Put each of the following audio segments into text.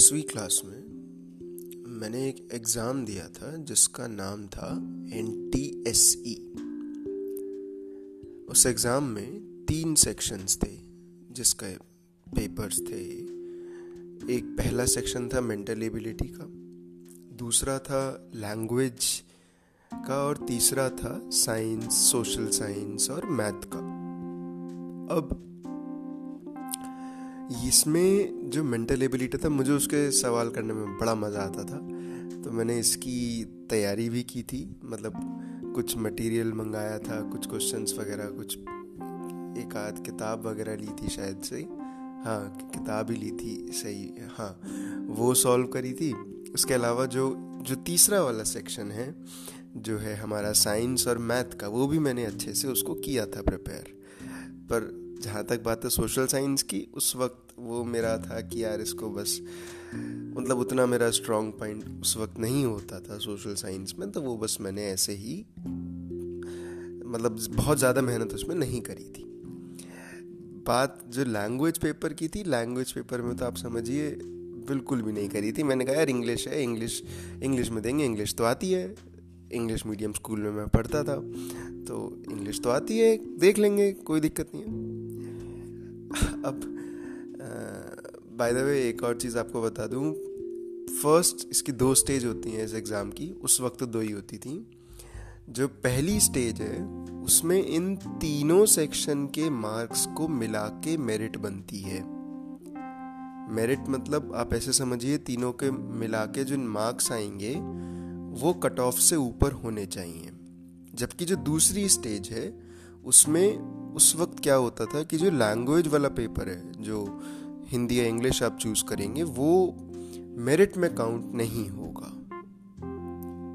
दसवीं क्लास में मैंने एक एग्ज़ाम दिया था, जिसका नाम था एन टी एस ई उस एग्ज़ाम में तीन सेक्शंस थे, जिसके पेपर्स थे। एक पहला सेक्शन था मेंटल एबिलिटी का, दूसरा था लैंग्वेज का, और तीसरा था साइंस सोशल साइंस और मैथ का। अब इसमें जो मेंटल एबिलिटी था, मुझे उसके सवाल करने में बड़ा मज़ा आता था। तो मैंने इसकी तैयारी भी की थी। मतलब कुछ मटेरियल मंगाया था, कुछ क्वेश्चंस वगैरह, कुछ एक आध किताब वगैरह ली थी शायद से। हाँ किताब ही ली थी, सही हाँ। वो सॉल्व करी थी। उसके अलावा जो जो तीसरा वाला सेक्शन है, जो है हमारा साइंस और मैथ का, वो भी मैंने अच्छे से उसको किया था प्रिपेयर पर जहाँ तक बात है सोशल साइंस की, उस वक्त वो मेरा था कि यार इसको बस मतलब उतना मेरा स्ट्रॉन्ग पॉइंट उस वक्त नहीं होता था सोशल साइंस में तो वो बस मैंने ऐसे ही मतलब बहुत ज़्यादा मेहनत उसमें नहीं करी थी। बात जो लैंग्वेज पेपर की थी लैंग्वेज पेपर में तो आप समझिए, बिल्कुल भी नहीं करी थी। मैंने कहा, यार इंग्लिश है इंग्लिश इंग्लिश में देंगे इंग्लिश तो आती है। इंग्लिश मीडियम स्कूल में मैं पढ़ता था तो इंग्लिश तो आती है, देख लेंगे, कोई दिक्कत नहीं है। अब बाय द वे एक और चीज़ आपको बता दूँ। फ़र्स्ट इसकी दो स्टेज होती हैं इस एग्ज़ाम की। उस वक्त दो ही होती थी। जो पहली स्टेज है, उसमें इन तीनों सेक्शन के मार्क्स को मिला के मेरिट बनती है। मेरिट मतलब आप ऐसे समझिए, तीनों के मिला के जो मार्क्स आएँगे, वो कट ऑफ़ से ऊपर होने चाहिए। जबकि जो दूसरी स्टेज है उसमें उस वक्त क्या होता था कि जो लैंग्वेज वाला पेपर है, जो हिंदी या इंग्लिश आप चूज़ करेंगे, वो मेरिट में काउंट नहीं होगा।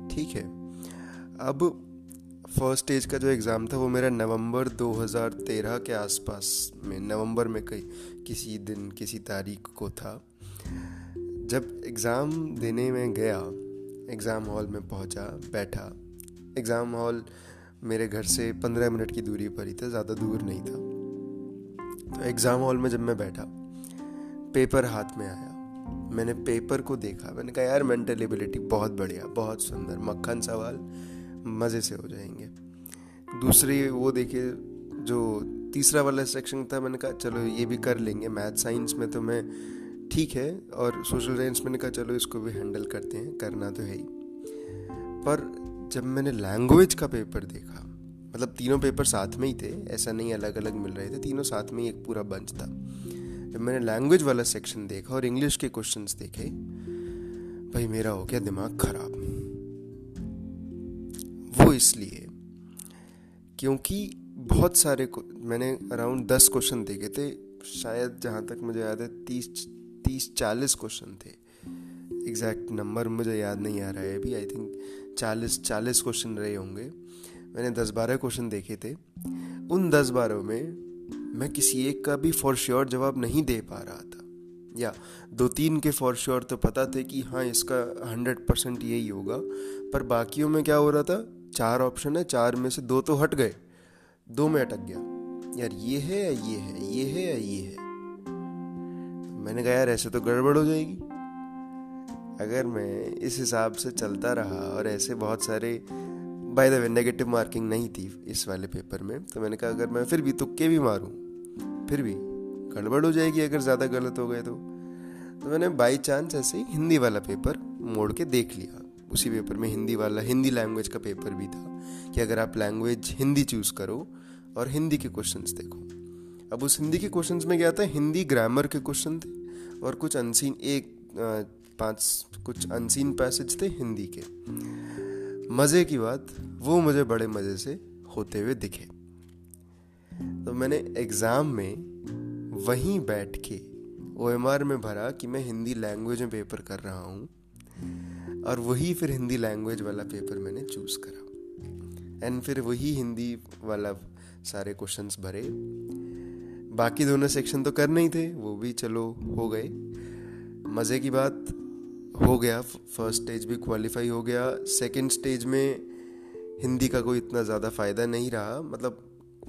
ठीक है? अब फ़र्स्ट स्टेज का जो एग्ज़ाम था, वो मेरा नवंबर 2013 के आसपास में, नवंबर में कई, किसी दिन, किसी तारीख को था। जब एग्ज़ाम देने में गया एग्ज़ाम हॉल में पहुँचा, बैठा एग्ज़ाम हॉल मेरे घर से पंद्रह मिनट की दूरी पर ही था, ज़्यादा दूर नहीं था। तो एग्ज़ाम हॉल में जब मैं बैठा पेपर हाथ में आया। मैंने पेपर को देखा, मैंने कहा, यार मेंटल एबिलिटी बहुत बढ़िया, बहुत सुंदर, मक्खन सवाल, मज़े से हो जाएँगे। दूसरी वो देखिए, जो तीसरा वाला सेक्शन था, मैंने कहा, चलो, ये भी कर लेंगे मैथ साइंस में तो मैं ठीक है, और सोशल साइंस मैंने कहा, चलो, इसको भी हैंडल करते हैं, करना तो है ही। पर जब मैंने लैंग्वेज का पेपर देखा मतलब तीनों पेपर साथ में ही थे, ऐसा नहीं अलग अलग मिल रहे थे, तीनों साथ में ही एक पूरा बंच था। जब मैंने लैंग्वेज वाला सेक्शन देखा और इंग्लिश के क्वेश्चंस देखे, भाई मेरा हो गया दिमाग खराब। वो इसलिए, क्योंकि बहुत सारे मैंने अराउंड दस क्वेश्चन देखे थे, शायद जहाँ तक मुझे याद है, तीस तीस, चालीस क्वेश्चन थे। एग्जैक्ट नंबर मुझे याद नहीं आ रहा है अभी। आई थिंक चालीस चालीस क्वेश्चन रहे होंगे। मैंने दस बारह क्वेश्चन देखे थे। उन दस बारह में मैं किसी एक का भी फॉर श्योर जवाब नहीं दे पा रहा था। या दो तीन के फॉर श्योर तो पता थे कि हाँ इसका हंड्रेड परसेंट यही होगा। पर बाकियों में क्या हो रहा था? चार ऑप्शन है, चार में से दो तो हट गए। दो में अटक गया। यार, ये है या ये है? ये है या ये है? मैंने कहा, यार, ऐसे तो गड़बड़ हो जाएगी। अगर मैं इस हिसाब से चलता रहा और ऐसे बहुत सारे by the way negative marking नहीं थी इस वाले पेपर में तो मैंने कहा, अगर मैं फिर भी तुक्के भी मारूं, फिर भी गड़बड़ हो जाएगी अगर ज़्यादा गलत हो गए तो। तो मैंने बाई चांस ऐसे ही हिंदी वाला पेपर मोड़ के देख लिया। उसी पेपर में हिंदी वाला, हिंदी लैंग्वेज का पेपर भी था कि अगर आप लैंग्वेज हिंदी चूज़ करो और हिंदी के क्वेश्चंस देखो। अब उस हिंदी के क्वेश्चंस में क्या था? हिंदी ग्रामर के क्वेश्चन थे और कुछ अनसीन एक पाँच कुछ अनसीन पैसेज थे हिंदी के। मज़े की बात, वो मुझे बड़े मज़े से होते हुए दिखे। तो मैंने एग्ज़ाम में वहीं बैठ के ओ एम आर में भरा कि मैं हिंदी लैंग्वेज में पेपर कर रहा हूँ, और वही फिर हिंदी लैंग्वेज वाला पेपर मैंने चूज़ करा। एंड फिर वही हिंदी वाला सारे क्वेश्चंस भरे। बाकी दोनों सेक्शन तो करने ही थे, वो भी चलो हो गए। मज़े की बात हो गया फ़र्स्ट स्टेज भी क्वालिफाई हो गया। सेकंड स्टेज में हिंदी का कोई इतना ज़्यादा फ़ायदा नहीं रहा। मतलब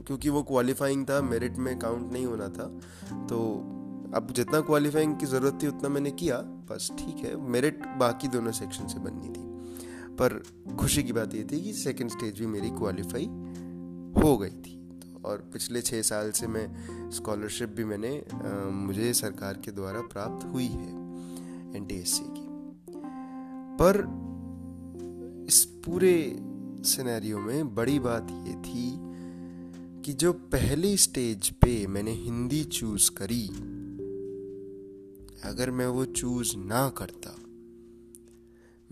क्योंकि वो क्वालिफाइंग था मेरिट में काउंट नहीं होना था। तो अब जितना क्वालिफाइंग की ज़रूरत थी उतना मैंने किया। बस ठीक है मेरिट बाकी दोनों सेक्शन से बननी थी। पर खुशी की बात ये थी कि सेकेंड स्टेज भी मेरी क्वालिफाई हो गई थी। और पिछले छः साल से मैं स्कॉलरशिप भी मैंने आ, मुझे सरकार के द्वारा प्राप्त हुई है एन की। पर इस पूरे सिनेरियो में बड़ी बात ये थी कि जो पहली स्टेज पे मैंने हिंदी चूज़ करी अगर मैं वो चूज़ ना करता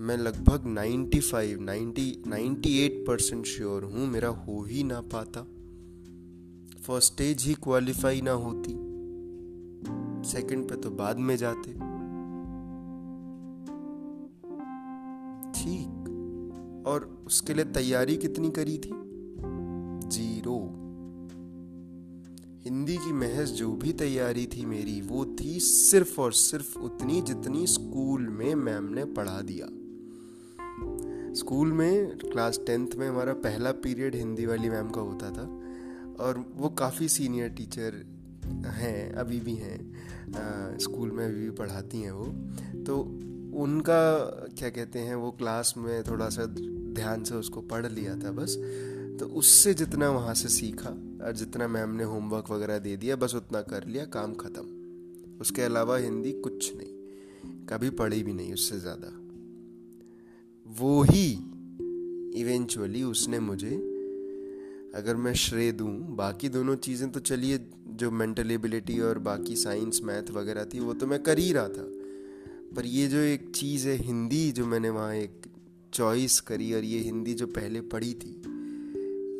मैं लगभग 95, 90, 98 परसेंट श्योर हूँ मेरा हो ही ना पाता। फ़र्स्ट स्टेज ही क्वालिफाई ना होती। सेकंड पे तो बाद में जाते। उसके लिए तैयारी कितनी करी थी? ज़ीरो। हिंदी की महज जो भी तैयारी थी मेरी, वो थी सिर्फ़ और सिर्फ़ उतनी जितनी स्कूल में मैम ने पढ़ा दिया। स्कूल में, क्लास टेंथ में हमारा पहला पीरियड हिंदी वाली मैम का होता था, और वो काफ़ी सीनियर टीचर हैं, अभी भी हैं स्कूल में अभी भी पढ़ाती हैं वो। तो उनका, क्या कहते हैं, वो क्लास में थोड़ा सा ध्यान से उसको पढ़ लिया था बस। तो उससे जितना वहाँ से सीखा और जितना मैम ने होमवर्क वगैरह दे दिया, बस उतना कर लिया, काम ख़त्म। उसके अलावा हिंदी कुछ नहीं, कभी पढ़ी भी नहीं उससे ज़्यादा। वो ही इवेंचुअली उसने मुझे, अगर मैं श्रेय दूँ, बाकी दोनों चीज़ें तो चलिए, जो मेंटल एबिलिटी और बाकी साइंस मैथ वगैरह थी, वो तो मैं कर ही रहा था। पर ये जो एक चीज़ है, हिंदी जो मैंने वहाँ एक चॉइस करी और ये हिंदी जो पहले पढ़ी थी,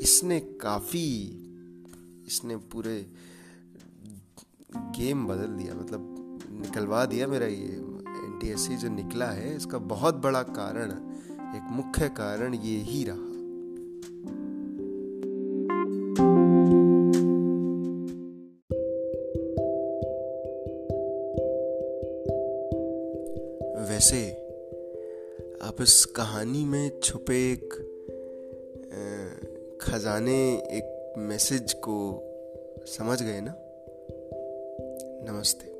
इसने काफ़ी, इसने पूरे गेम बदल दिया मतलब निकलवा दिया मेरा ये एनटीएससी जो निकला है, इसका बहुत बड़ा कारण, एक मुख्य कारण ये ही रहा। आप इस कहानी में छुपे एक खजाने एक मैसेज को समझ गए ना? नमस्ते।